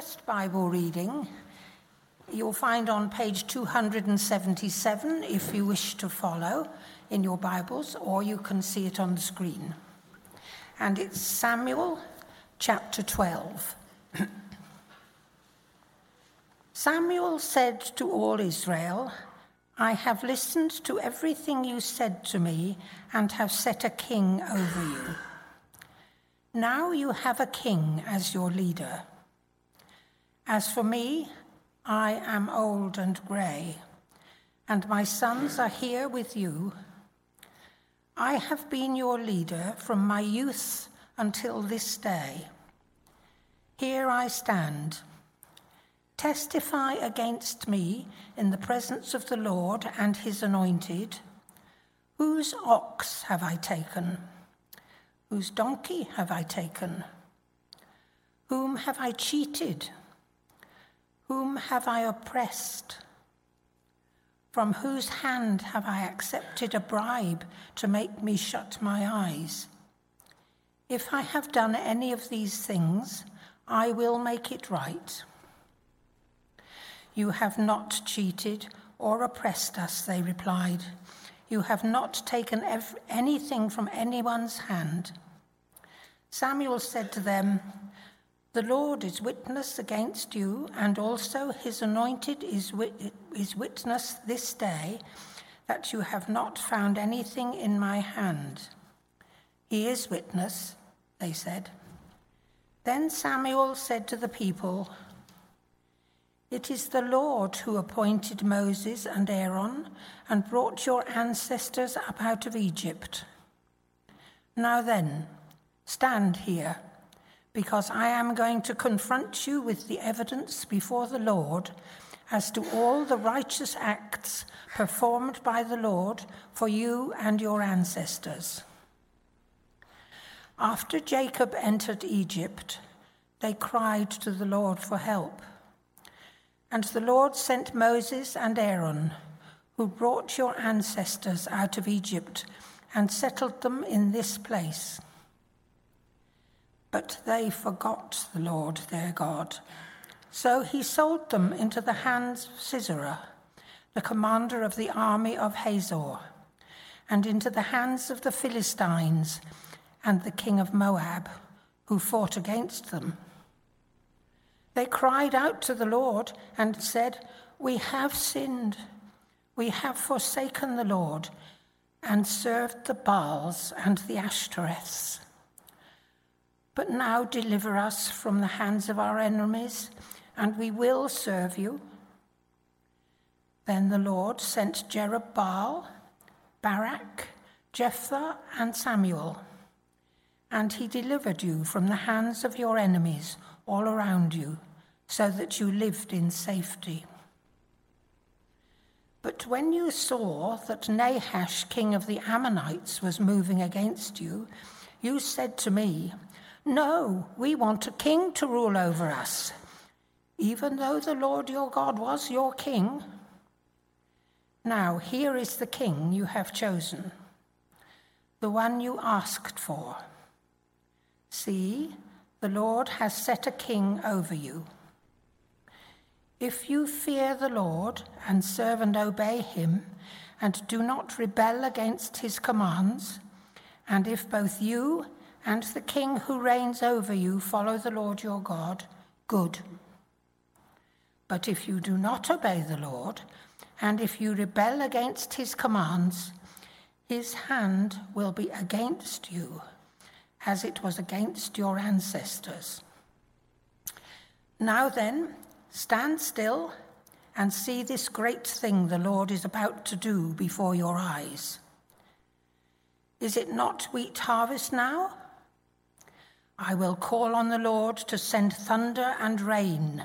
first Bible reading you'll find on page 277 if you wish to follow in your Bibles, or you can see it on the screen. And it's Samuel chapter 12. Samuel said to all Israel, I have listened to everything you said to me and have set a king over you. Now you have a king as your leader. As for me, I am old and grey, and my sons are here with you. I have been your leader from my youth until this day. Here I stand. Testify against me in the presence of the Lord and his anointed. Whose ox have I taken? Whose donkey have I taken? Whom have I cheated? Whom have I oppressed? From whose hand have I accepted a bribe to make me shut my eyes? If I have done any of these things, I will make it right. You have not cheated or oppressed us, they replied. You have not taken anything from anyone's hand. Samuel said to them, The Lord is witness against you, and also his anointed is, wit- is witness this day that you have not found anything in my hand. He is witness, they said. Then Samuel said to the people, it is the Lord who appointed Moses and Aaron and brought your ancestors up out of Egypt. Now then, stand here, because I am going to confront you with the evidence before the Lord as to all the righteous acts performed by the Lord for you and your ancestors. After Jacob entered Egypt, they cried to the Lord for help. And the Lord sent Moses and Aaron, who brought your ancestors out of Egypt and settled them in this place. But they forgot the Lord their God. So he sold them into the hands of Sisera, the commander of the army of Hazor, and into the hands of the Philistines and the king of Moab, who fought against them. They cried out to the Lord and said, We have sinned. We have forsaken the Lord and served the Baals and the Ashtoreths. But now deliver us from the hands of our enemies, and we will serve you. Then the Lord sent Jerubbaal, Barak, Jephthah, and Samuel, and he delivered you from the hands of your enemies all around you, so that you lived in safety. But when you saw that Nahash, king of the Ammonites, was moving against you, you said to me, No, we want a king to rule over us, even though the Lord your God was your king. Now, here is the king you have chosen, the one you asked for. See, the Lord has set a king over you. If you fear the Lord and serve and obey him, and do not rebel against his commands, and if both you and the king who reigns over you follow the Lord your God, good. But if you do not obey the Lord, and if you rebel against his commands, his hand will be against you as it was against your ancestors. Now then, stand still and see this great thing the Lord is about to do before your eyes. Is it not wheat harvest now? I will call on the Lord to send thunder and rain,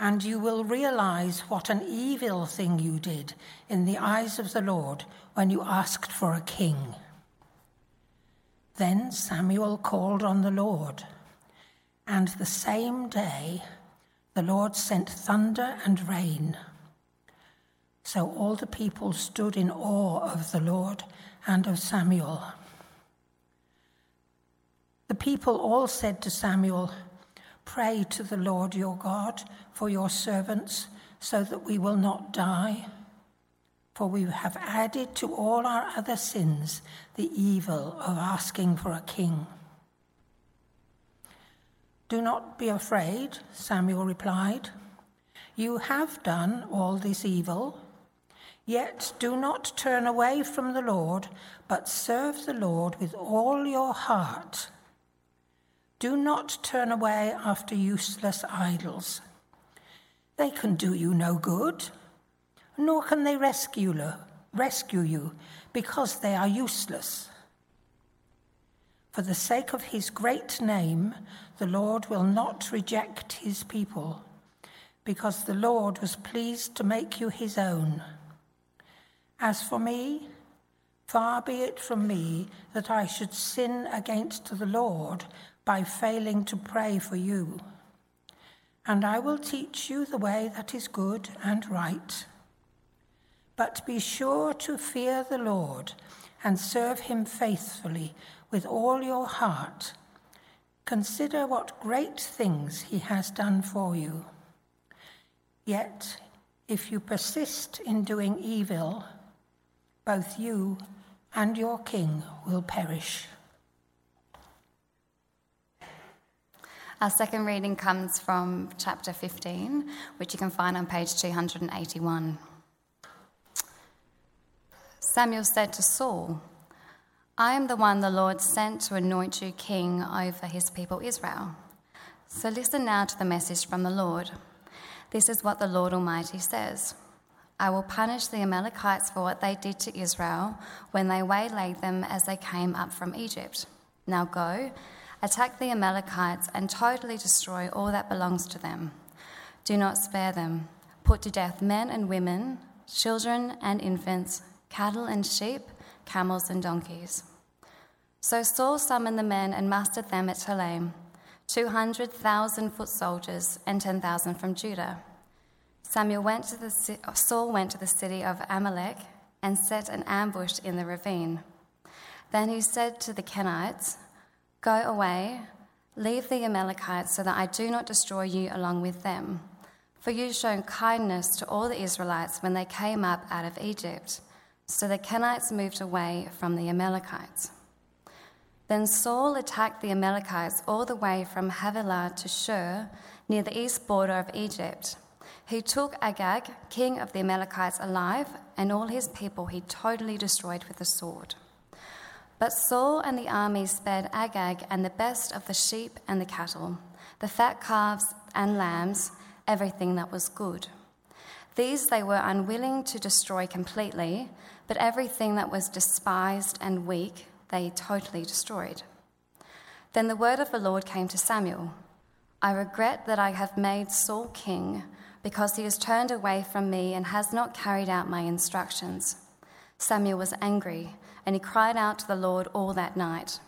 and you will realize what an evil thing you did in the eyes of the Lord when you asked for a king. Then Samuel called on the Lord, and the same day the Lord sent thunder and rain. So all the people stood in awe of the Lord and of Samuel. The people all said to Samuel, Pray to the Lord your God for your servants, so that we will not die. For we have added to all our other sins the evil of asking for a king. Do not be afraid, Samuel replied. You have done all this evil. Yet do not turn away from the Lord, but serve the Lord with all your heart. Do not turn away after useless idols. They can do you no good, nor can they rescue, rescue you, because they are useless. For the sake of his great name, the Lord will not reject his people, because the Lord was pleased to make you his own. As for me, far be it from me that I should sin against the Lord by failing to pray for you. And I will teach you the way that is good and right. But be sure to fear the Lord and serve him faithfully with all your heart. Consider what great things he has done for you. Yet, if you persist in doing evil, both you and your king will perish. Our second reading comes from chapter 15, which you can find on page 281. Samuel said to Saul, I am the one the Lord sent to anoint you king over his people Israel. So listen now to the message from the Lord. This is what the Lord Almighty says. I will punish the Amalekites for what they did to Israel when they waylaid them as they came up from Egypt. Now go, attack the Amalekites, and totally destroy all that belongs to them. Do not spare them. Put to death men and women, children and infants, cattle and sheep, camels and donkeys. So Saul summoned the men and mustered them at Telaim, 200,000 foot soldiers and 10,000 from Judah. Samuel went to the, Saul went to the city of Amalek and set an ambush in the ravine. Then he said to the Kenites, Go away, leave the Amalekites so that I do not destroy you along with them. For you shown kindness to all the Israelites when they came up out of Egypt. So the Kenites moved away from the Amalekites. Then Saul attacked the Amalekites all the way from Havilah to Shur, near the east border of Egypt. He took Agag, king of the Amalekites, alive, and all his people he totally destroyed with the sword. But Saul and the army spared Agag and the best of the sheep and the cattle, the fat calves and lambs, everything that was good. These they were unwilling to destroy completely, but everything that was despised and weak they totally destroyed. Then the word of the Lord came to Samuel I regret that I have made Saul king because he has turned away from me and has not carried out my instructions. Samuel was angry, and he cried out to the Lord all that night.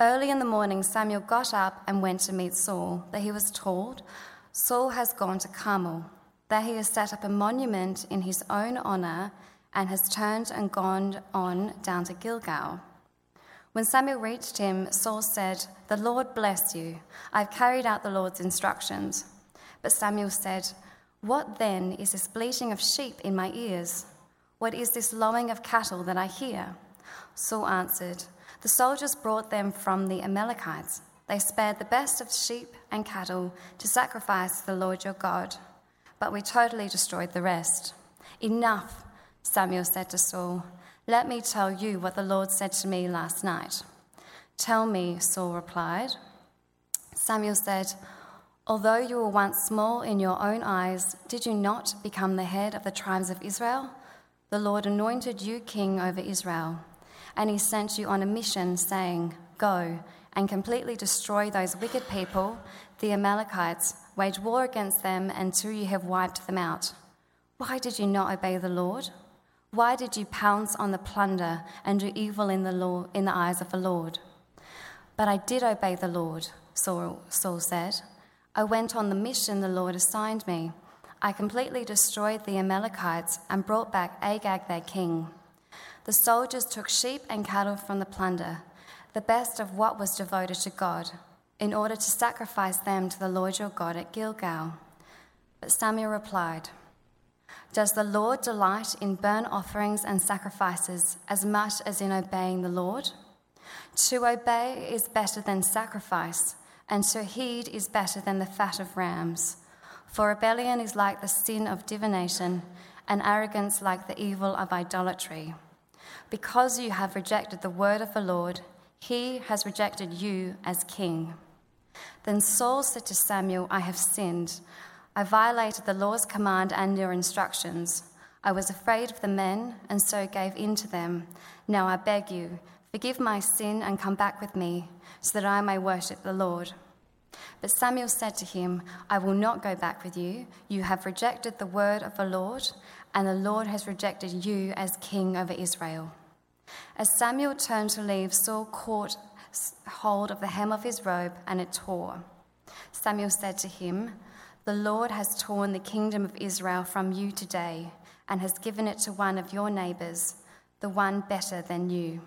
Early in the morning, Samuel got up and went to meet Saul, but he was told, Saul has gone to Carmel, that he has set up a monument in his own honor and has turned and gone on down to Gilgal. When Samuel reached him, Saul said, The Lord bless you. I've carried out the Lord's instructions. But Samuel said, What then is this bleating of sheep in my ears? What is this lowing of cattle that I hear? Saul answered, The soldiers brought them from the Amalekites. They spared the best of sheep and cattle to sacrifice to the Lord your God, but we totally destroyed the rest. Enough, Samuel said to Saul. Let me tell you what the Lord said to me last night. Tell me, Saul replied. Samuel said, Although you were once small in your own eyes, did you not become the head of the tribes of Israel? The Lord anointed you king over Israel, and he sent you on a mission, saying, Go and completely destroy those wicked people, the Amalekites, wage war against them until you have wiped them out. Why did you not obey the Lord? Why did you pounce on the plunder and do evil in the, law, in the eyes of the Lord? But I did obey the Lord, Saul, Saul said. I went on the mission the Lord assigned me. I completely destroyed the Amalekites and brought back Agag their king. The soldiers took sheep and cattle from the plunder, the best of what was devoted to God, in order to sacrifice them to the Lord your God at Gilgal. But Samuel replied, Does the Lord delight in burnt offerings and sacrifices as much as in obeying the Lord? To obey is better than sacrifice, and to heed is better than the fat of rams. For rebellion is like the sin of divination, and arrogance like the evil of idolatry. Because you have rejected the word of the Lord, he has rejected you as king. Then Saul said to Samuel, I have sinned. I violated the Lord's command and your instructions. I was afraid of the men, and so gave in to them. Now I beg you, forgive my sin and come back with me, so that I may worship the Lord. But Samuel said to him, I will not go back with you. You have rejected the word of the Lord, and the Lord has rejected you as king over Israel. As Samuel turned to leave, Saul caught hold of the hem of his robe, and it tore. Samuel said to him, The Lord has torn the kingdom of Israel from you today, and has given it to one of your neighbors, the one better than you.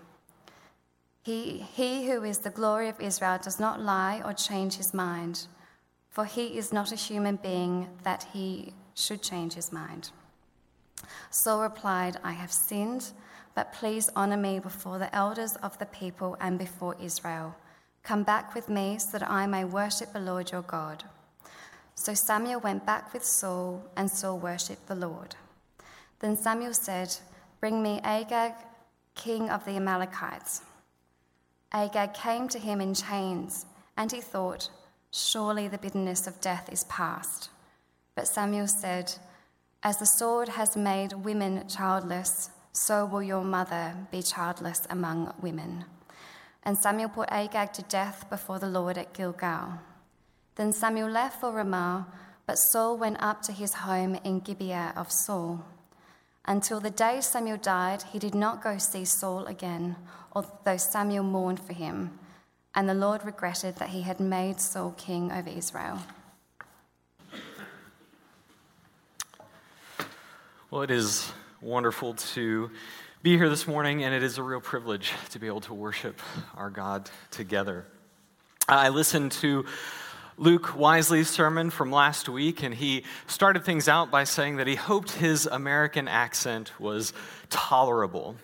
He, he who is the glory of Israel does not lie or change his mind, for he is not a human being that he should change his mind. Saul replied, I have sinned but please honor me before the elders of the people and before Israel. Come back with me so that I may worship the Lord your God. So Samuel went back with Saul, and Saul worshipped the Lord. Then Samuel said, Bring me Agag, king of the Amalekites. Agag came to him in chains, and he thought, Surely the bitterness of death is past. But Samuel said, As the sword has made women childless, so will your mother be childless among women. And Samuel put Agag to death before the Lord at Gilgal. Then Samuel left for Ramah, but Saul went up to his home in Gibeah of Saul. Until the day Samuel died, he did not go see Saul again, although Samuel mourned for him. And the Lord regretted that he had made Saul king over Israel. Well, it is wonderful to be here this morning, and it is a real privilege to be able to worship our God together. I listened to Luke Wisely's sermon from last week, and he started things out by saying that he hoped his American accent was tolerable.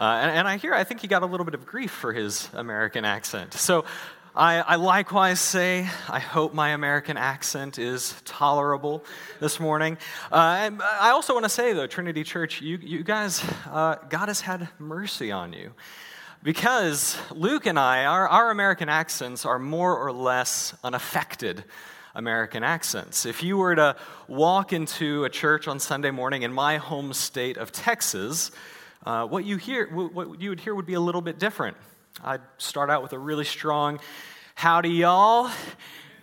Uh, and, and I hear, I think he got a little bit of grief for his American accent. So I, I, likewise say, I hope my American accent is tolerable this morning. Uh, I also want to say, though, Trinity Church, you, you guys, uh, God has had mercy on you. Because Luke and I, our, our American accents are more or less unaffected American accents. If you were to walk into a church on Sunday morning in my home state of Texas, uh, what you hear, what you would hear would be a little bit different. I'd start out with a really strong howdy, y'all.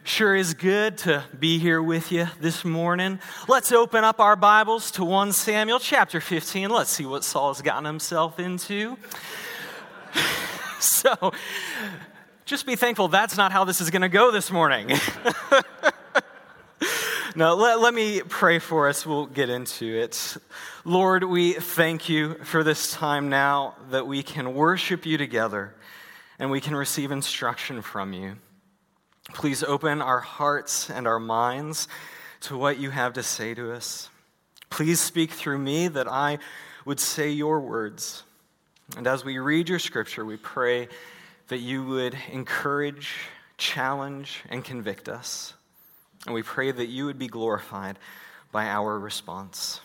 Sure is good to be here with you this morning. Let's open up our Bibles to 1 Samuel chapter 15. Let's see what Saul's gotten himself into. so, just be thankful that's not how this is going to go this morning. Now, let, let me pray for us. We'll get into it. Lord, we thank you for this time now that we can worship you together and we can receive instruction from you. Please open our hearts and our minds to what you have to say to us. Please speak through me that I would say your words. And as we read your scripture, we pray that you would encourage, challenge, and convict us. And we pray that you would be glorified by our response.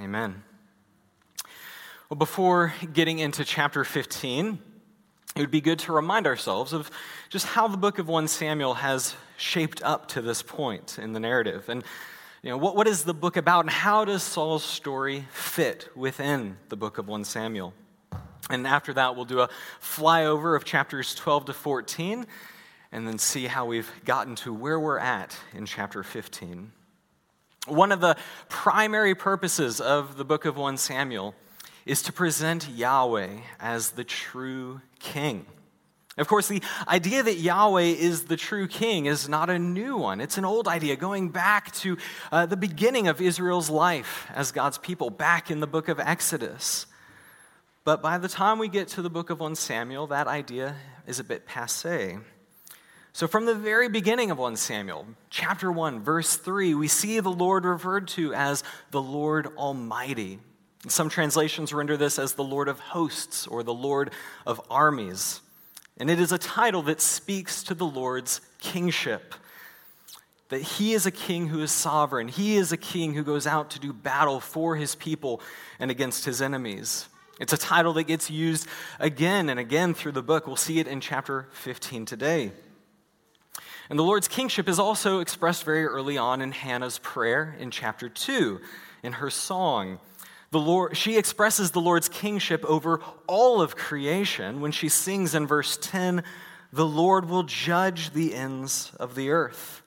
Amen. Well, before getting into chapter 15, it would be good to remind ourselves of just how the book of 1 Samuel has shaped up to this point in the narrative. And you know, what, what is the book about, and how does Saul's story fit within the book of 1 Samuel? And after that, we'll do a flyover of chapters 12 to 14 and then see how we've gotten to where we're at in chapter 15. One of the primary purposes of the book of 1 Samuel is to present Yahweh as the true king. Of course, the idea that Yahweh is the true king is not a new one. It's an old idea going back to uh, the beginning of Israel's life as God's people, back in the book of Exodus. But by the time we get to the book of 1 Samuel, that idea is a bit passe. So, from the very beginning of 1 Samuel, chapter 1, verse 3, we see the Lord referred to as the Lord Almighty. Some translations render this as the Lord of hosts or the Lord of armies. And it is a title that speaks to the Lord's kingship. That he is a king who is sovereign. He is a king who goes out to do battle for his people and against his enemies. It's a title that gets used again and again through the book. We'll see it in chapter 15 today. And the Lord's kingship is also expressed very early on in Hannah's prayer in chapter 2, in her song. The Lord, she expresses the Lord's kingship over all of creation when she sings in verse 10 The Lord will judge the ends of the earth.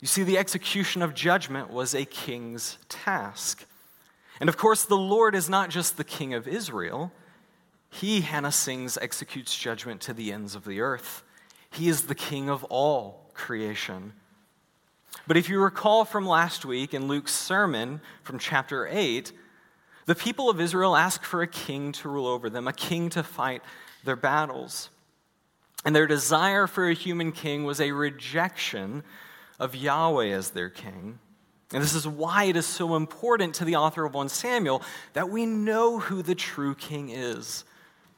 You see, the execution of judgment was a king's task. And of course, the Lord is not just the king of Israel. He, Hannah sings, executes judgment to the ends of the earth. He is the king of all creation. But if you recall from last week in Luke's sermon from chapter 8, the people of Israel asked for a king to rule over them, a king to fight their battles. And their desire for a human king was a rejection of Yahweh as their king. And this is why it is so important to the author of 1 Samuel that we know who the true king is,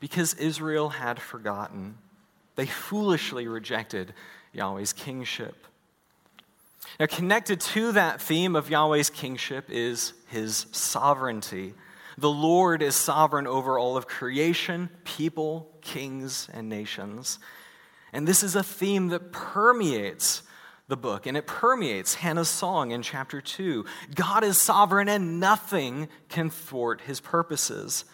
because Israel had forgotten. They foolishly rejected Yahweh's kingship. Now, connected to that theme of Yahweh's kingship is his sovereignty. The Lord is sovereign over all of creation, people, kings, and nations. And this is a theme that permeates the book, and it permeates Hannah's song in chapter 2. God is sovereign, and nothing can thwart his purposes.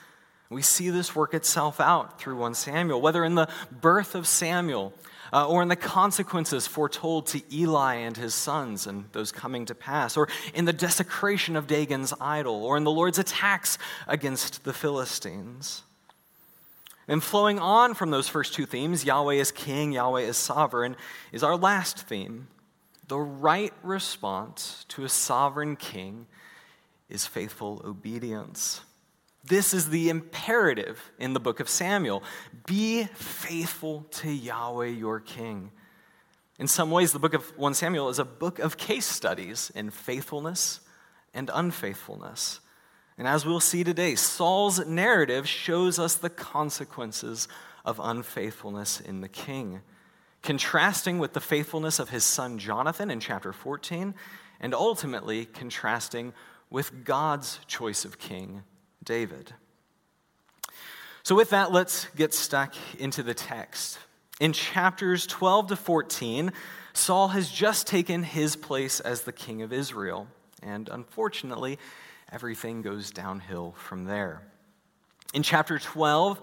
We see this work itself out through 1 Samuel, whether in the birth of Samuel uh, or in the consequences foretold to Eli and his sons and those coming to pass, or in the desecration of Dagon's idol, or in the Lord's attacks against the Philistines. And flowing on from those first two themes, Yahweh is king, Yahweh is sovereign, is our last theme. The right response to a sovereign king is faithful obedience. This is the imperative in the book of Samuel. Be faithful to Yahweh your king. In some ways, the book of 1 Samuel is a book of case studies in faithfulness and unfaithfulness. And as we'll see today, Saul's narrative shows us the consequences of unfaithfulness in the king, contrasting with the faithfulness of his son Jonathan in chapter 14, and ultimately contrasting with God's choice of king David. So, with that, let's get stuck into the text. In chapters 12 to 14, Saul has just taken his place as the king of Israel. And unfortunately, everything goes downhill from there. In chapter 12,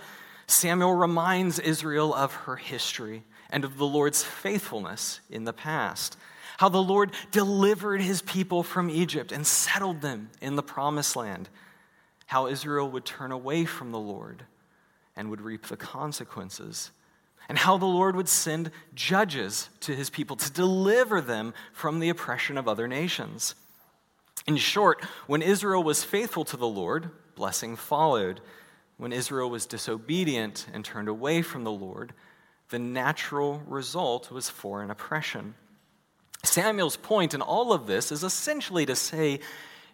Samuel reminds Israel of her history and of the Lord's faithfulness in the past. How the Lord delivered his people from Egypt and settled them in the promised land how Israel would turn away from the Lord and would reap the consequences, and how the Lord would send judges to his people to deliver them from the oppression of other nations. In short, when Israel was faithful to the Lord, blessing followed. When Israel was disobedient and turned away from the Lord, the natural result was foreign oppression. Samuel's point in all of this is essentially to say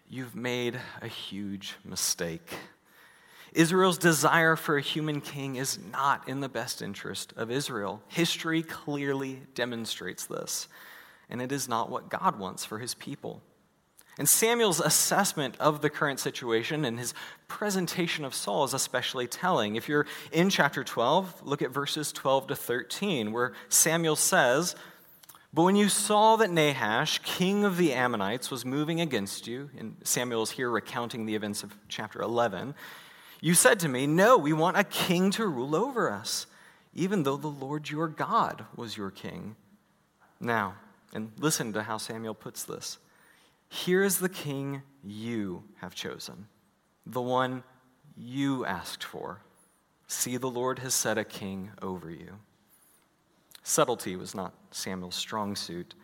you've made a huge mistake. Israel's desire for a human king is not in the best interest of Israel. History clearly demonstrates this, and it is not what God wants for his people. And Samuel's assessment of the current situation and his presentation of Saul is especially telling. If you're in chapter 12, look at verses 12 to 13, where Samuel says, but when you saw that Nahash, king of the Ammonites, was moving against you, and Samuel is here recounting the events of chapter 11, you said to me, No, we want a king to rule over us, even though the Lord your God was your king. Now, and listen to how Samuel puts this here is the king you have chosen, the one you asked for. See, the Lord has set a king over you. Subtlety was not Samuel's strong suit.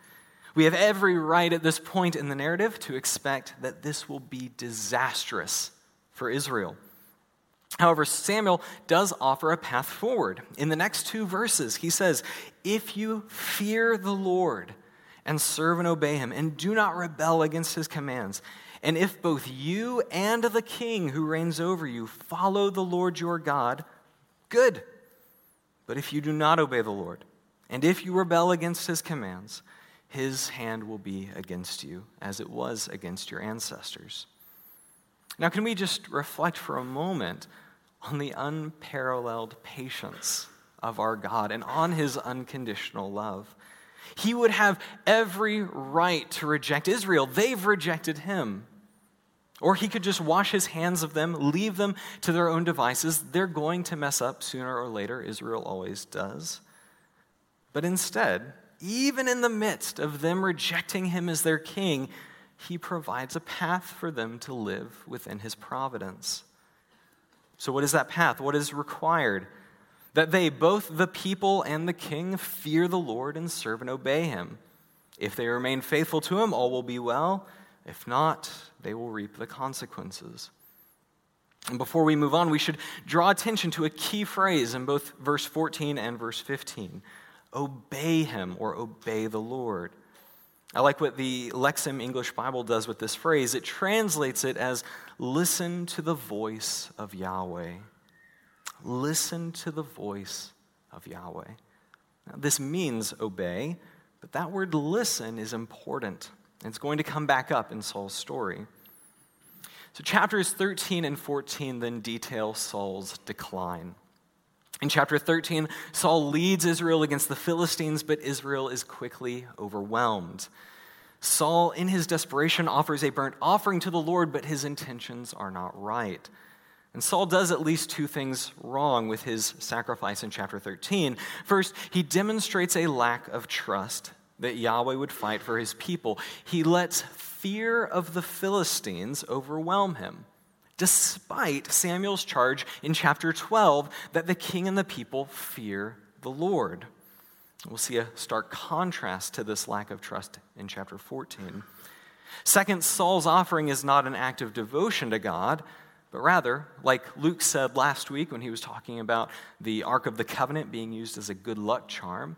We have every right at this point in the narrative to expect that this will be disastrous for Israel. However, Samuel does offer a path forward. In the next two verses, he says, If you fear the Lord and serve and obey him, and do not rebel against his commands, and if both you and the king who reigns over you follow the Lord your God, good. But if you do not obey the Lord, and if you rebel against his commands, his hand will be against you, as it was against your ancestors. Now, can we just reflect for a moment on the unparalleled patience of our God and on his unconditional love? He would have every right to reject Israel. They've rejected him. Or he could just wash his hands of them, leave them to their own devices. They're going to mess up sooner or later. Israel always does. But instead, even in the midst of them rejecting him as their king, he provides a path for them to live within his providence. So, what is that path? What is required? That they, both the people and the king, fear the Lord and serve and obey him. If they remain faithful to him, all will be well. If not, they will reap the consequences. And before we move on, we should draw attention to a key phrase in both verse 14 and verse 15 obey him or obey the Lord. I like what the Lexham English Bible does with this phrase. It translates it as listen to the voice of Yahweh. Listen to the voice of Yahweh. Now, this means obey, but that word listen is important. It's going to come back up in Saul's story. So, chapters 13 and 14 then detail Saul's decline. In chapter 13, Saul leads Israel against the Philistines, but Israel is quickly overwhelmed. Saul, in his desperation, offers a burnt offering to the Lord, but his intentions are not right. And Saul does at least two things wrong with his sacrifice in chapter 13. First, he demonstrates a lack of trust that Yahweh would fight for his people. He lets fear of the Philistines overwhelm him despite Samuel's charge in chapter 12 that the king and the people fear the Lord. We'll see a stark contrast to this lack of trust in chapter 14. Second, Saul's offering is not an act of devotion to God, but rather, like Luke said last week when he was talking about the Ark of the Covenant being used as a good luck charm,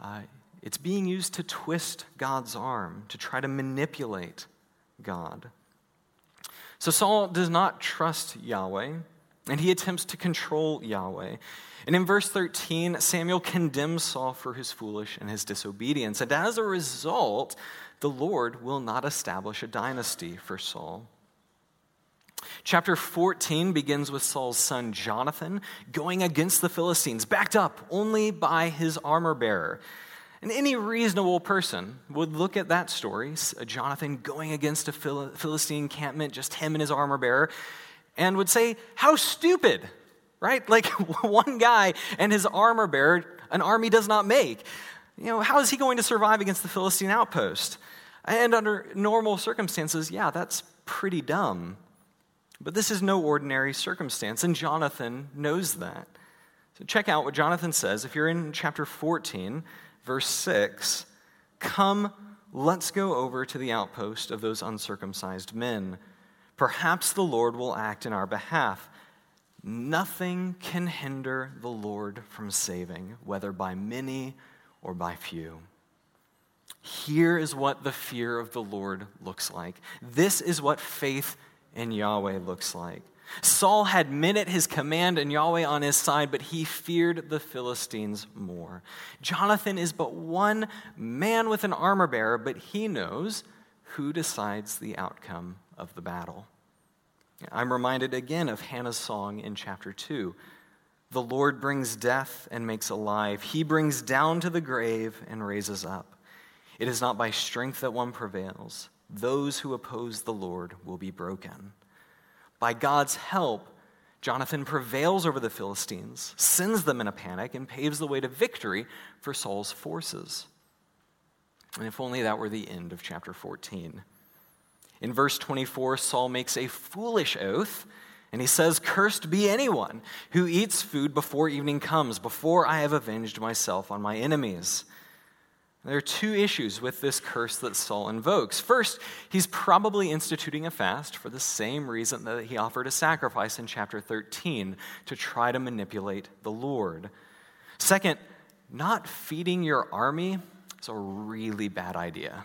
uh, it's being used to twist God's arm, to try to manipulate God. So Saul does not trust Yahweh, and he attempts to control Yahweh. And in verse 13, Samuel condemns Saul for his foolish and his disobedience. And as a result, the Lord will not establish a dynasty for Saul. Chapter 14 begins with Saul's son Jonathan going against the Philistines, backed up only by his armor bearer. And any reasonable person would look at that story, uh, Jonathan going against a Philistine encampment, just him and his armor bearer, and would say, How stupid, right? Like one guy and his armor bearer, an army does not make. You know, how is he going to survive against the Philistine outpost? And under normal circumstances, yeah, that's pretty dumb. But this is no ordinary circumstance, and Jonathan knows that. So check out what Jonathan says. If you're in chapter 14, verse 6 Come, let's go over to the outpost of those uncircumcised men. Perhaps the Lord will act in our behalf. Nothing can hinder the Lord from saving, whether by many or by few. Here is what the fear of the Lord looks like. This is what faith in Yahweh looks like. Saul had men at his command and Yahweh on his side, but he feared the Philistines more. Jonathan is but one man with an armor bearer, but he knows who decides the outcome of the battle. I'm reminded again of Hannah's song in chapter 2. The Lord brings death and makes alive. He brings down to the grave and raises up. It is not by strength that one prevails. Those who oppose the Lord will be broken. By God's help, Jonathan prevails over the Philistines, sends them in a panic, and paves the way to victory for Saul's forces. And if only that were the end of chapter 14. In verse 24, Saul makes a foolish oath, and he says, Cursed be anyone who eats food before evening comes, before I have avenged myself on my enemies. There are two issues with this curse that Saul invokes. First, he's probably instituting a fast for the same reason that he offered a sacrifice in chapter 13 to try to manipulate the Lord. Second, not feeding your army is a really bad idea.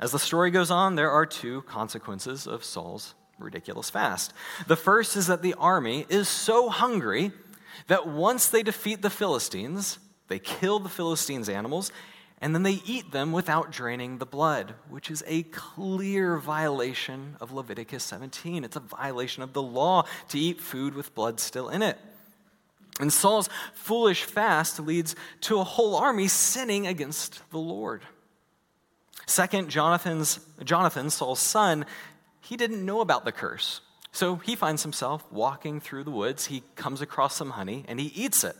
As the story goes on, there are two consequences of Saul's ridiculous fast. The first is that the army is so hungry that once they defeat the Philistines, they kill the Philistines' animals and then they eat them without draining the blood, which is a clear violation of Leviticus 17. It's a violation of the law to eat food with blood still in it. And Saul's foolish fast leads to a whole army sinning against the Lord. Second, Jonathan's, Jonathan, Saul's son, he didn't know about the curse. So he finds himself walking through the woods. He comes across some honey and he eats it.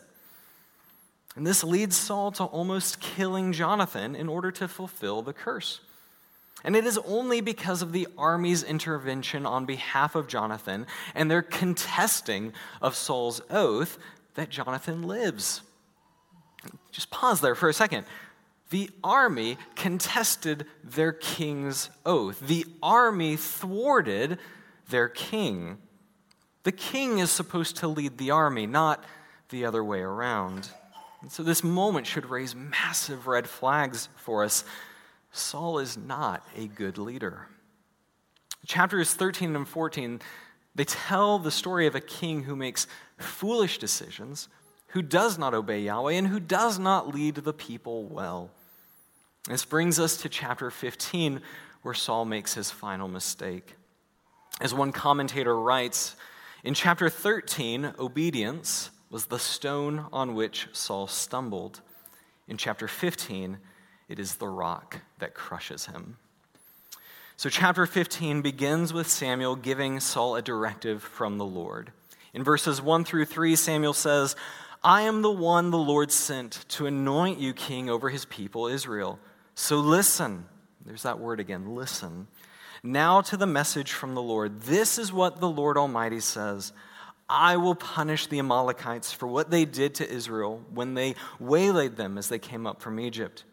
And this leads Saul to almost killing Jonathan in order to fulfill the curse. And it is only because of the army's intervention on behalf of Jonathan and their contesting of Saul's oath that Jonathan lives. Just pause there for a second. The army contested their king's oath. The army thwarted their king. The king is supposed to lead the army, not the other way around. And so this moment should raise massive red flags for us. Saul is not a good leader. Chapters 13 and 14, they tell the story of a king who makes foolish decisions, who does not obey Yahweh, and who does not lead the people well. This brings us to chapter 15, where Saul makes his final mistake. As one commentator writes, in chapter 13, obedience was the stone on which Saul stumbled. In chapter 15, it is the rock that crushes him. So, chapter 15 begins with Samuel giving Saul a directive from the Lord. In verses 1 through 3, Samuel says, I am the one the Lord sent to anoint you king over his people, Israel. So listen. There's that word again listen. Now to the message from the Lord. This is what the Lord Almighty says I will punish the Amalekites for what they did to Israel when they waylaid them as they came up from Egypt.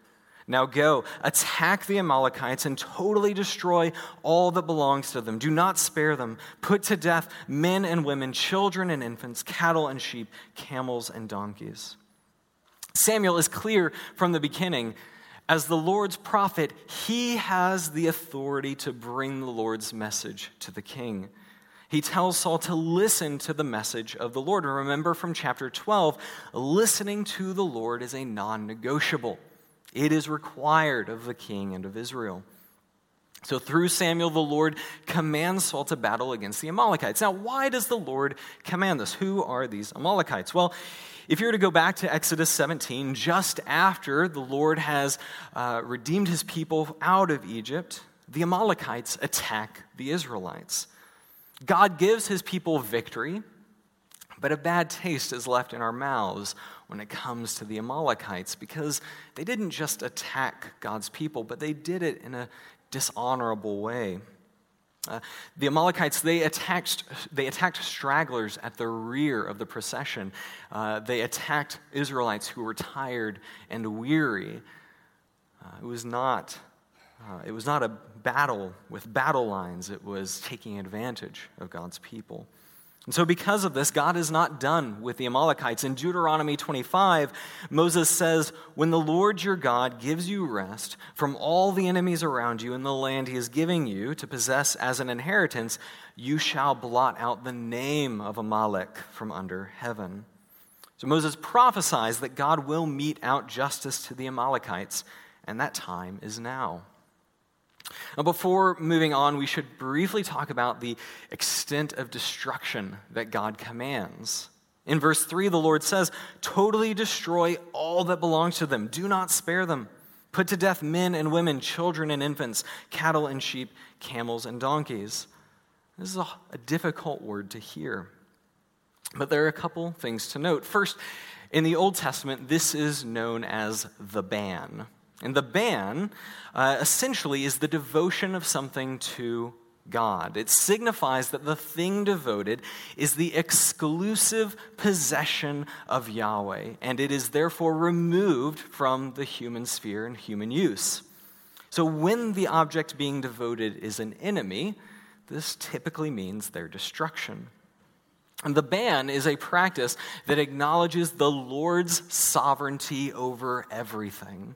Now go, attack the Amalekites and totally destroy all that belongs to them. Do not spare them. Put to death men and women, children and infants, cattle and sheep, camels and donkeys. Samuel is clear from the beginning as the Lord's prophet, he has the authority to bring the Lord's message to the king. He tells Saul to listen to the message of the Lord. And remember from chapter 12, listening to the Lord is a non negotiable, it is required of the king and of Israel. So, through Samuel, the Lord commands Saul to battle against the Amalekites. Now, why does the Lord command this? Who are these Amalekites? Well, if you were to go back to Exodus 17, just after the Lord has uh, redeemed his people out of Egypt, the Amalekites attack the Israelites. God gives his people victory, but a bad taste is left in our mouths when it comes to the Amalekites because they didn't just attack God's people, but they did it in a dishonorable way. Uh, the Amalekites, they attacked, they attacked stragglers at the rear of the procession. Uh, they attacked Israelites who were tired and weary. Uh, it, was not, uh, it was not a battle with battle lines, it was taking advantage of God's people. And so, because of this, God is not done with the Amalekites. In Deuteronomy 25, Moses says, When the Lord your God gives you rest from all the enemies around you in the land he is giving you to possess as an inheritance, you shall blot out the name of Amalek from under heaven. So, Moses prophesies that God will mete out justice to the Amalekites, and that time is now. Now, before moving on, we should briefly talk about the extent of destruction that God commands. In verse 3, the Lord says, Totally destroy all that belongs to them, do not spare them. Put to death men and women, children and infants, cattle and sheep, camels and donkeys. This is a, a difficult word to hear. But there are a couple things to note. First, in the Old Testament, this is known as the ban. And the ban uh, essentially is the devotion of something to God. It signifies that the thing devoted is the exclusive possession of Yahweh, and it is therefore removed from the human sphere and human use. So when the object being devoted is an enemy, this typically means their destruction. And the ban is a practice that acknowledges the Lord's sovereignty over everything.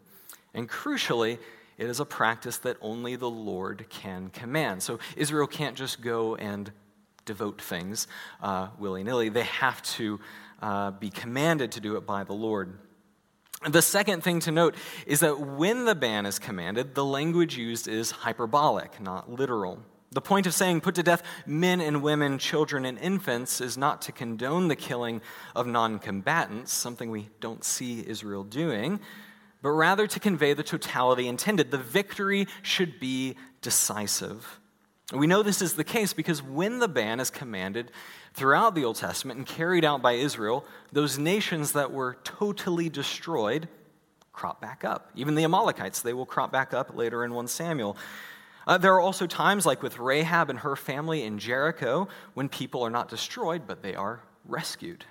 And crucially, it is a practice that only the Lord can command. So Israel can't just go and devote things uh, willy nilly, they have to uh, be commanded to do it by the Lord. The second thing to note is that when the ban is commanded, the language used is hyperbolic, not literal. The point of saying put to death men and women, children and infants is not to condone the killing of non combatants, something we don't see Israel doing, but rather to convey the totality intended. The victory should be decisive. We know this is the case because when the ban is commanded throughout the Old Testament and carried out by Israel, those nations that were totally destroyed crop back up. Even the Amalekites, they will crop back up later in 1 Samuel. Uh, there are also times, like with Rahab and her family in Jericho, when people are not destroyed, but they are rescued.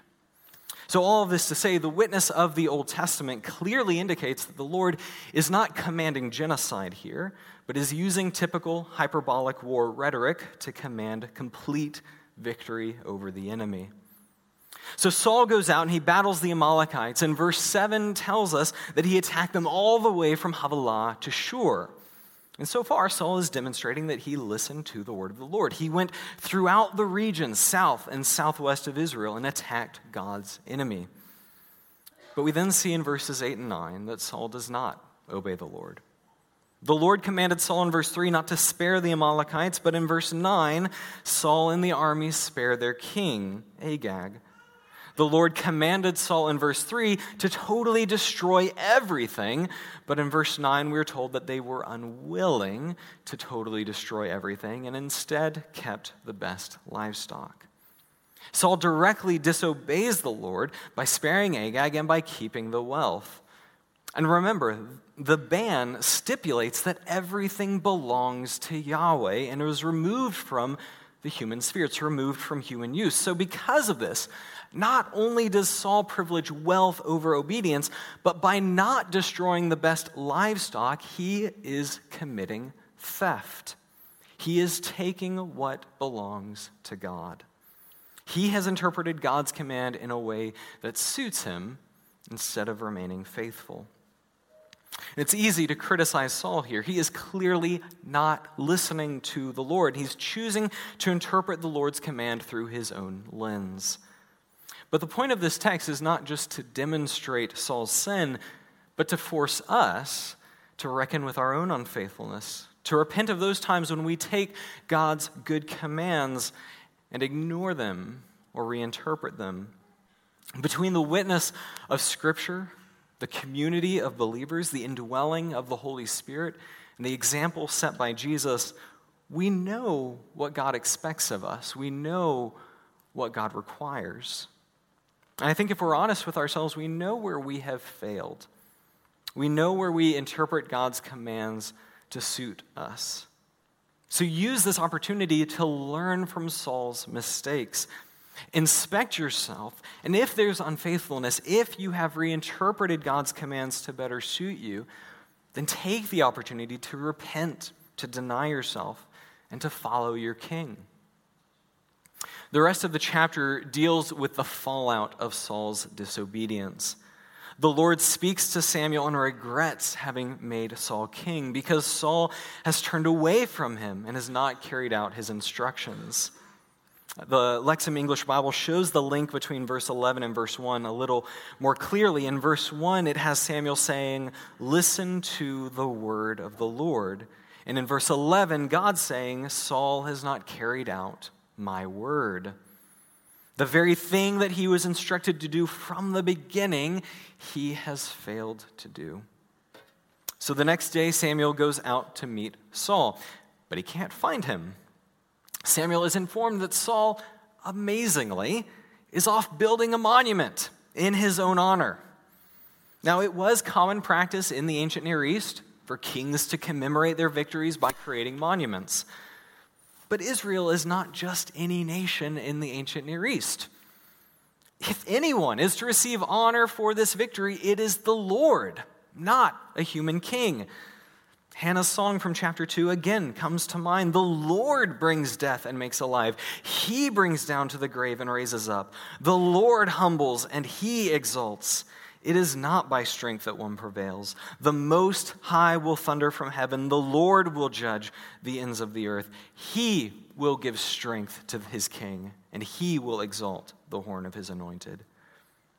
So, all of this to say, the witness of the Old Testament clearly indicates that the Lord is not commanding genocide here, but is using typical hyperbolic war rhetoric to command complete victory over the enemy. So Saul goes out and he battles the Amalekites, and verse 7 tells us that he attacked them all the way from Havilah to Shur. And so far, Saul is demonstrating that he listened to the word of the Lord. He went throughout the region south and southwest of Israel, and attacked God's enemy. But we then see in verses 8 and 9 that Saul does not obey the Lord. The Lord commanded Saul in verse 3 not to spare the Amalekites, but in verse 9, Saul and the army spare their king, Agag. The Lord commanded Saul in verse 3 to totally destroy everything, but in verse 9 we're told that they were unwilling to totally destroy everything and instead kept the best livestock. Saul directly disobeys the Lord by sparing Agag and by keeping the wealth. And remember, the ban stipulates that everything belongs to Yahweh and it was removed from the human sphere. It's removed from human use. So, because of this, not only does Saul privilege wealth over obedience, but by not destroying the best livestock, he is committing theft. He is taking what belongs to God. He has interpreted God's command in a way that suits him instead of remaining faithful. It's easy to criticize Saul here. He is clearly not listening to the Lord. He's choosing to interpret the Lord's command through his own lens. But the point of this text is not just to demonstrate Saul's sin, but to force us to reckon with our own unfaithfulness, to repent of those times when we take God's good commands and ignore them or reinterpret them. Between the witness of Scripture, the community of believers, the indwelling of the Holy Spirit, and the example set by Jesus, we know what God expects of us. We know what God requires. And I think if we're honest with ourselves, we know where we have failed. We know where we interpret God's commands to suit us. So use this opportunity to learn from Saul's mistakes. Inspect yourself, and if there's unfaithfulness, if you have reinterpreted God's commands to better suit you, then take the opportunity to repent, to deny yourself, and to follow your king. The rest of the chapter deals with the fallout of Saul's disobedience. The Lord speaks to Samuel and regrets having made Saul king because Saul has turned away from him and has not carried out his instructions. The Lexham English Bible shows the link between verse 11 and verse 1 a little more clearly. In verse 1, it has Samuel saying, Listen to the word of the Lord. And in verse 11, God saying, Saul has not carried out my word. The very thing that he was instructed to do from the beginning, he has failed to do. So the next day, Samuel goes out to meet Saul, but he can't find him. Samuel is informed that Saul, amazingly, is off building a monument in his own honor. Now, it was common practice in the ancient Near East for kings to commemorate their victories by creating monuments. But Israel is not just any nation in the ancient Near East. If anyone is to receive honor for this victory, it is the Lord, not a human king. Hannah's song from chapter 2 again comes to mind. The Lord brings death and makes alive. He brings down to the grave and raises up. The Lord humbles and he exalts. It is not by strength that one prevails. The Most High will thunder from heaven. The Lord will judge the ends of the earth. He will give strength to his king, and he will exalt the horn of his anointed.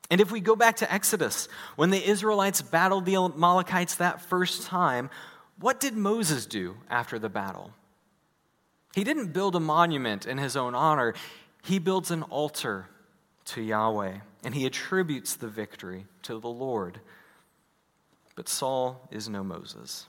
And if we go back to Exodus, when the Israelites battled the Amalekites that first time, what did Moses do after the battle? He didn't build a monument in his own honor, he builds an altar to Yahweh, and he attributes the victory to the Lord. But Saul is no Moses.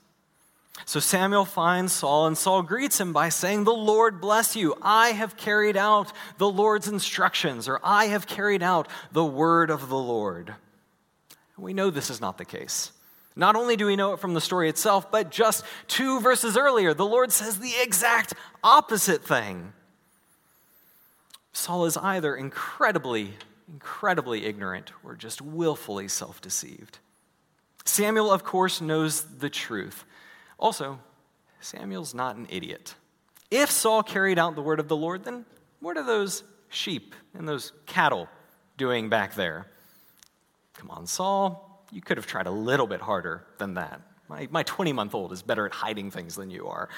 So Samuel finds Saul, and Saul greets him by saying, The Lord bless you. I have carried out the Lord's instructions, or I have carried out the word of the Lord. We know this is not the case. Not only do we know it from the story itself, but just two verses earlier, the Lord says the exact opposite thing. Saul is either incredibly, incredibly ignorant or just willfully self deceived. Samuel, of course, knows the truth. Also, Samuel's not an idiot. If Saul carried out the word of the Lord, then what are those sheep and those cattle doing back there? Come on, Saul, you could have tried a little bit harder than that. My 20 month old is better at hiding things than you are.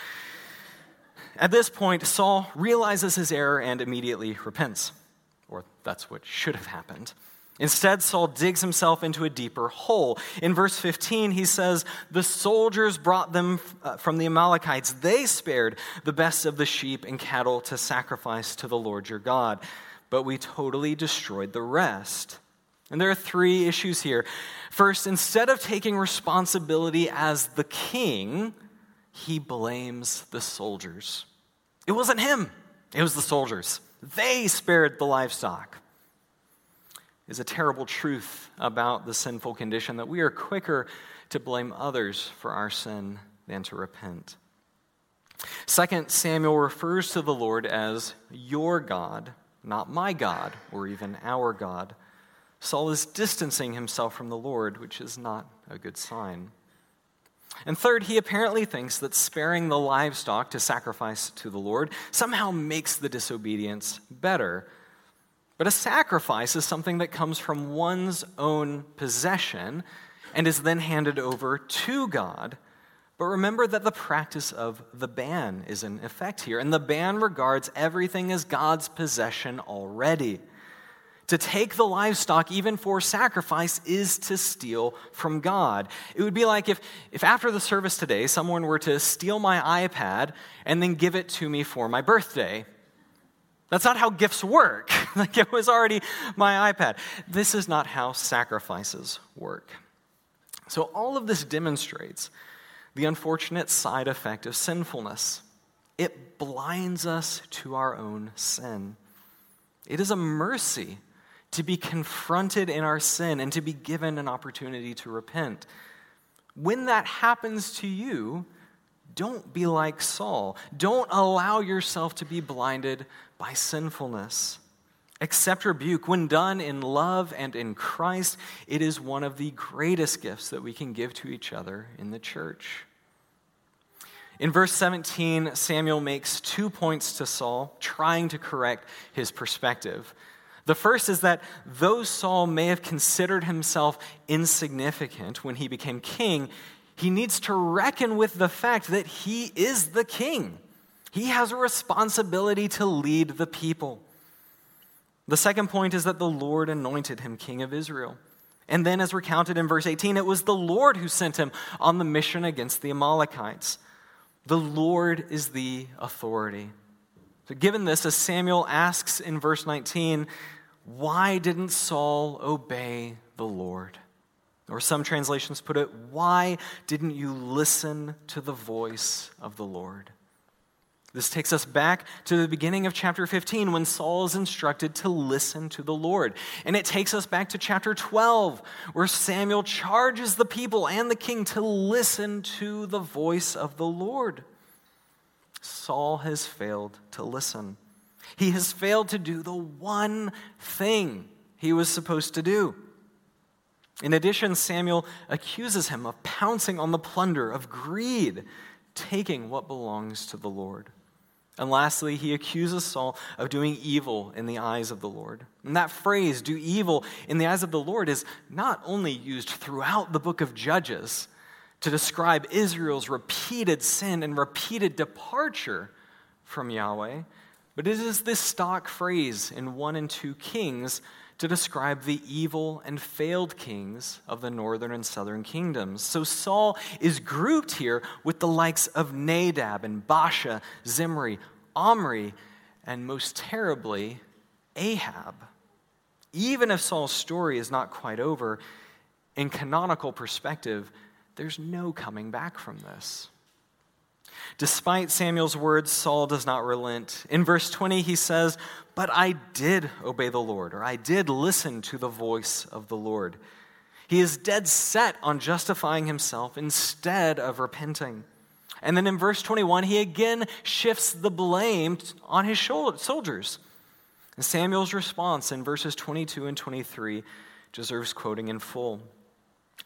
At this point, Saul realizes his error and immediately repents, or that's what should have happened. Instead, Saul digs himself into a deeper hole. In verse 15, he says, The soldiers brought them uh, from the Amalekites. They spared the best of the sheep and cattle to sacrifice to the Lord your God, but we totally destroyed the rest. And there are three issues here. First, instead of taking responsibility as the king, he blames the soldiers. It wasn't him, it was the soldiers. They spared the livestock is a terrible truth about the sinful condition that we are quicker to blame others for our sin than to repent. Second, Samuel refers to the Lord as your God, not my God, or even our God. Saul is distancing himself from the Lord, which is not a good sign. And third, he apparently thinks that sparing the livestock to sacrifice to the Lord somehow makes the disobedience better but a sacrifice is something that comes from one's own possession and is then handed over to God. But remember that the practice of the ban is in effect here, and the ban regards everything as God's possession already. To take the livestock, even for sacrifice, is to steal from God. It would be like if, if after the service today, someone were to steal my iPad and then give it to me for my birthday. That's not how gifts work. like it was already my iPad. This is not how sacrifices work. So, all of this demonstrates the unfortunate side effect of sinfulness. It blinds us to our own sin. It is a mercy to be confronted in our sin and to be given an opportunity to repent. When that happens to you, don't be like Saul. Don't allow yourself to be blinded by sinfulness. Accept rebuke. When done in love and in Christ, it is one of the greatest gifts that we can give to each other in the church. In verse 17, Samuel makes two points to Saul, trying to correct his perspective. The first is that though Saul may have considered himself insignificant when he became king, he needs to reckon with the fact that he is the king. He has a responsibility to lead the people. The second point is that the Lord anointed him king of Israel. And then, as recounted in verse 18, it was the Lord who sent him on the mission against the Amalekites. The Lord is the authority. So, given this, as Samuel asks in verse 19, why didn't Saul obey the Lord? Or some translations put it, why didn't you listen to the voice of the Lord? This takes us back to the beginning of chapter 15 when Saul is instructed to listen to the Lord. And it takes us back to chapter 12 where Samuel charges the people and the king to listen to the voice of the Lord. Saul has failed to listen. He has failed to do the one thing he was supposed to do. In addition, Samuel accuses him of pouncing on the plunder, of greed, taking what belongs to the Lord. And lastly, he accuses Saul of doing evil in the eyes of the Lord. And that phrase, do evil in the eyes of the Lord, is not only used throughout the book of Judges to describe Israel's repeated sin and repeated departure from Yahweh, but it is this stock phrase in 1 and 2 Kings to describe the evil and failed kings of the northern and southern kingdoms. So Saul is grouped here with the likes of Nadab and Baasha, Zimri, Omri, and most terribly, Ahab. Even if Saul's story is not quite over, in canonical perspective, there's no coming back from this. Despite Samuel's words, Saul does not relent. In verse 20, he says, But I did obey the Lord, or I did listen to the voice of the Lord. He is dead set on justifying himself instead of repenting. And then in verse 21, he again shifts the blame on his soldiers. And Samuel's response in verses 22 and 23 deserves quoting in full.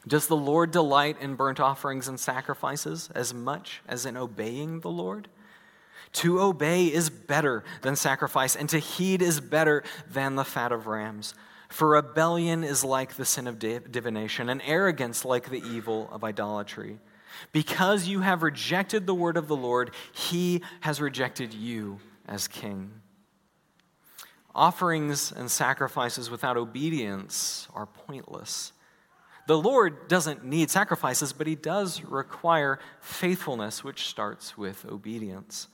Does the Lord delight in burnt offerings and sacrifices as much as in obeying the Lord? To obey is better than sacrifice, and to heed is better than the fat of rams. For rebellion is like the sin of divination, and arrogance like the evil of idolatry. Because you have rejected the word of the Lord, he has rejected you as king. Offerings and sacrifices without obedience are pointless. The Lord doesn't need sacrifices, but he does require faithfulness, which starts with obedience.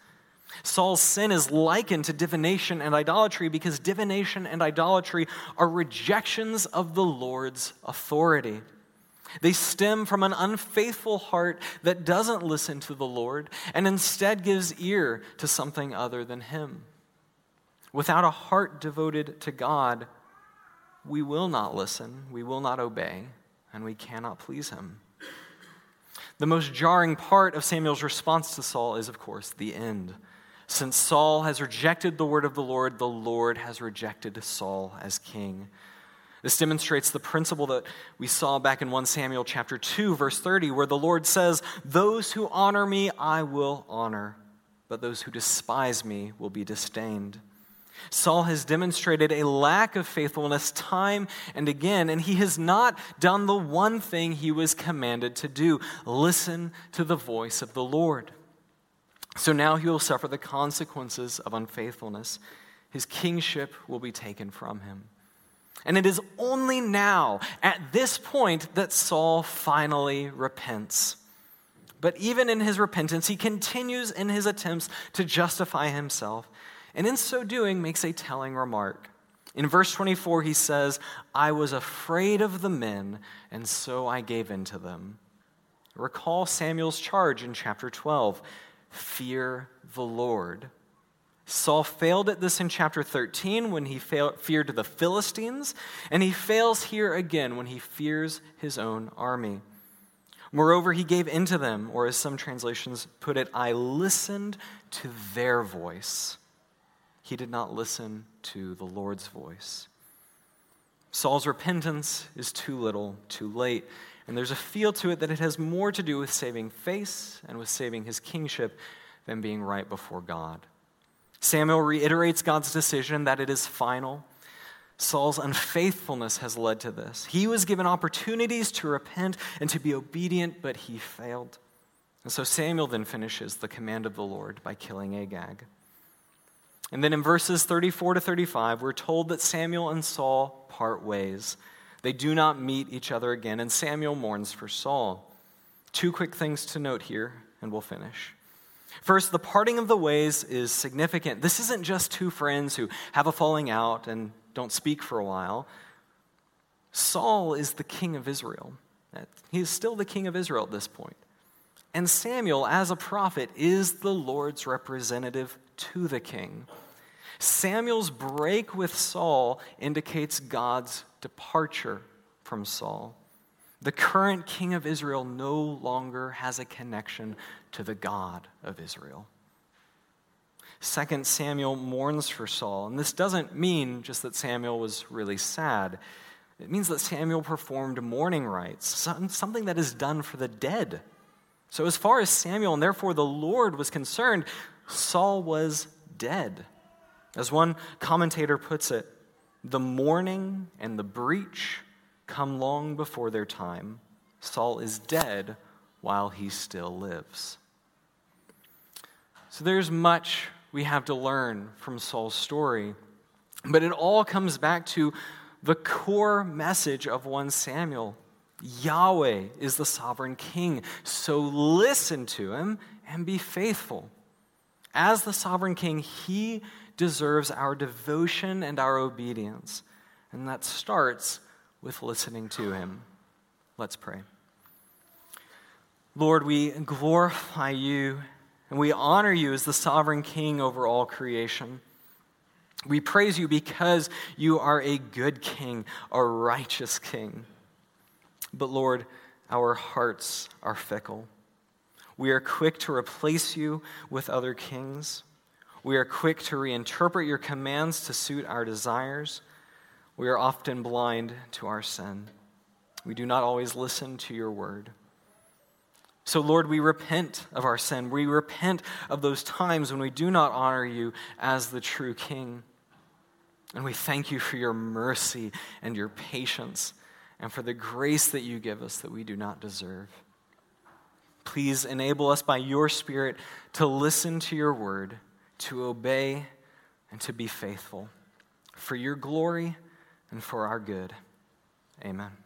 Saul's sin is likened to divination and idolatry because divination and idolatry are rejections of the Lord's authority. They stem from an unfaithful heart that doesn't listen to the Lord and instead gives ear to something other than Him. Without a heart devoted to God, we will not listen, we will not obey, and we cannot please him. The most jarring part of Samuel's response to Saul is, of course, the end. Since Saul has rejected the word of the Lord, the Lord has rejected Saul as king. This demonstrates the principle that we saw back in 1 Samuel chapter 2 verse 30 where the Lord says, "Those who honor me I will honor, but those who despise me will be disdained." Saul has demonstrated a lack of faithfulness time and again, and he has not done the one thing he was commanded to do listen to the voice of the Lord. So now he will suffer the consequences of unfaithfulness. His kingship will be taken from him. And it is only now, at this point, that Saul finally repents. But even in his repentance, he continues in his attempts to justify himself and in so doing makes a telling remark. In verse 24, he says, I was afraid of the men, and so I gave in to them. Recall Samuel's charge in chapter 12 fear the Lord. Saul failed at this in chapter 13 when he feared the Philistines, and he fails here again when he fears his own army. Moreover, he gave in to them, or as some translations put it, I listened to their voice he did not listen to the Lord's voice. Saul's repentance is too little, too late, and there's a feel to it that it has more to do with saving face and with saving his kingship than being right before God. Samuel reiterates God's decision that it is final. Saul's unfaithfulness has led to this. He was given opportunities to repent and to be obedient, but he failed. And so Samuel then finishes the command of the Lord by killing Agag. And then in verses 34 to 35, we're told that Samuel and Saul part ways. They do not meet each other again, and Samuel mourns for Saul. Two quick things to note here, and we'll finish. First, the parting of the ways is significant. This isn't just two friends who have a falling out and don't speak for a while. Saul is the king of Israel. He is still the king of Israel at this point. And Samuel, as a prophet, is the Lord's representative to the king. Samuel's break with Saul indicates God's departure from Saul. The current king of Israel no longer has a connection to the God of Israel. 2 Samuel mourns for Saul. And this doesn't mean just that Samuel was really sad. It means that Samuel performed mourning rites, something that is done for the dead. So, as far as Samuel and therefore the Lord was concerned, Saul was dead. As one commentator puts it, the mourning and the breach come long before their time. Saul is dead while he still lives. So there's much we have to learn from Saul's story, but it all comes back to the core message of 1 Samuel. Yahweh is the sovereign king, so listen to him and be faithful. As the sovereign king, he deserves our devotion and our obedience, and that starts with listening to him. Let's pray. Lord, we glorify you and we honor you as the sovereign king over all creation. We praise you because you are a good king, a righteous king. But Lord, our hearts are fickle. We are quick to replace you with other kings. We are quick to reinterpret your commands to suit our desires. We are often blind to our sin. We do not always listen to your word. So, Lord, we repent of our sin. We repent of those times when we do not honor you as the true King. And we thank you for your mercy and your patience and for the grace that you give us that we do not deserve. Please enable us by your Spirit to listen to your word, to obey, and to be faithful for your glory and for our good. Amen.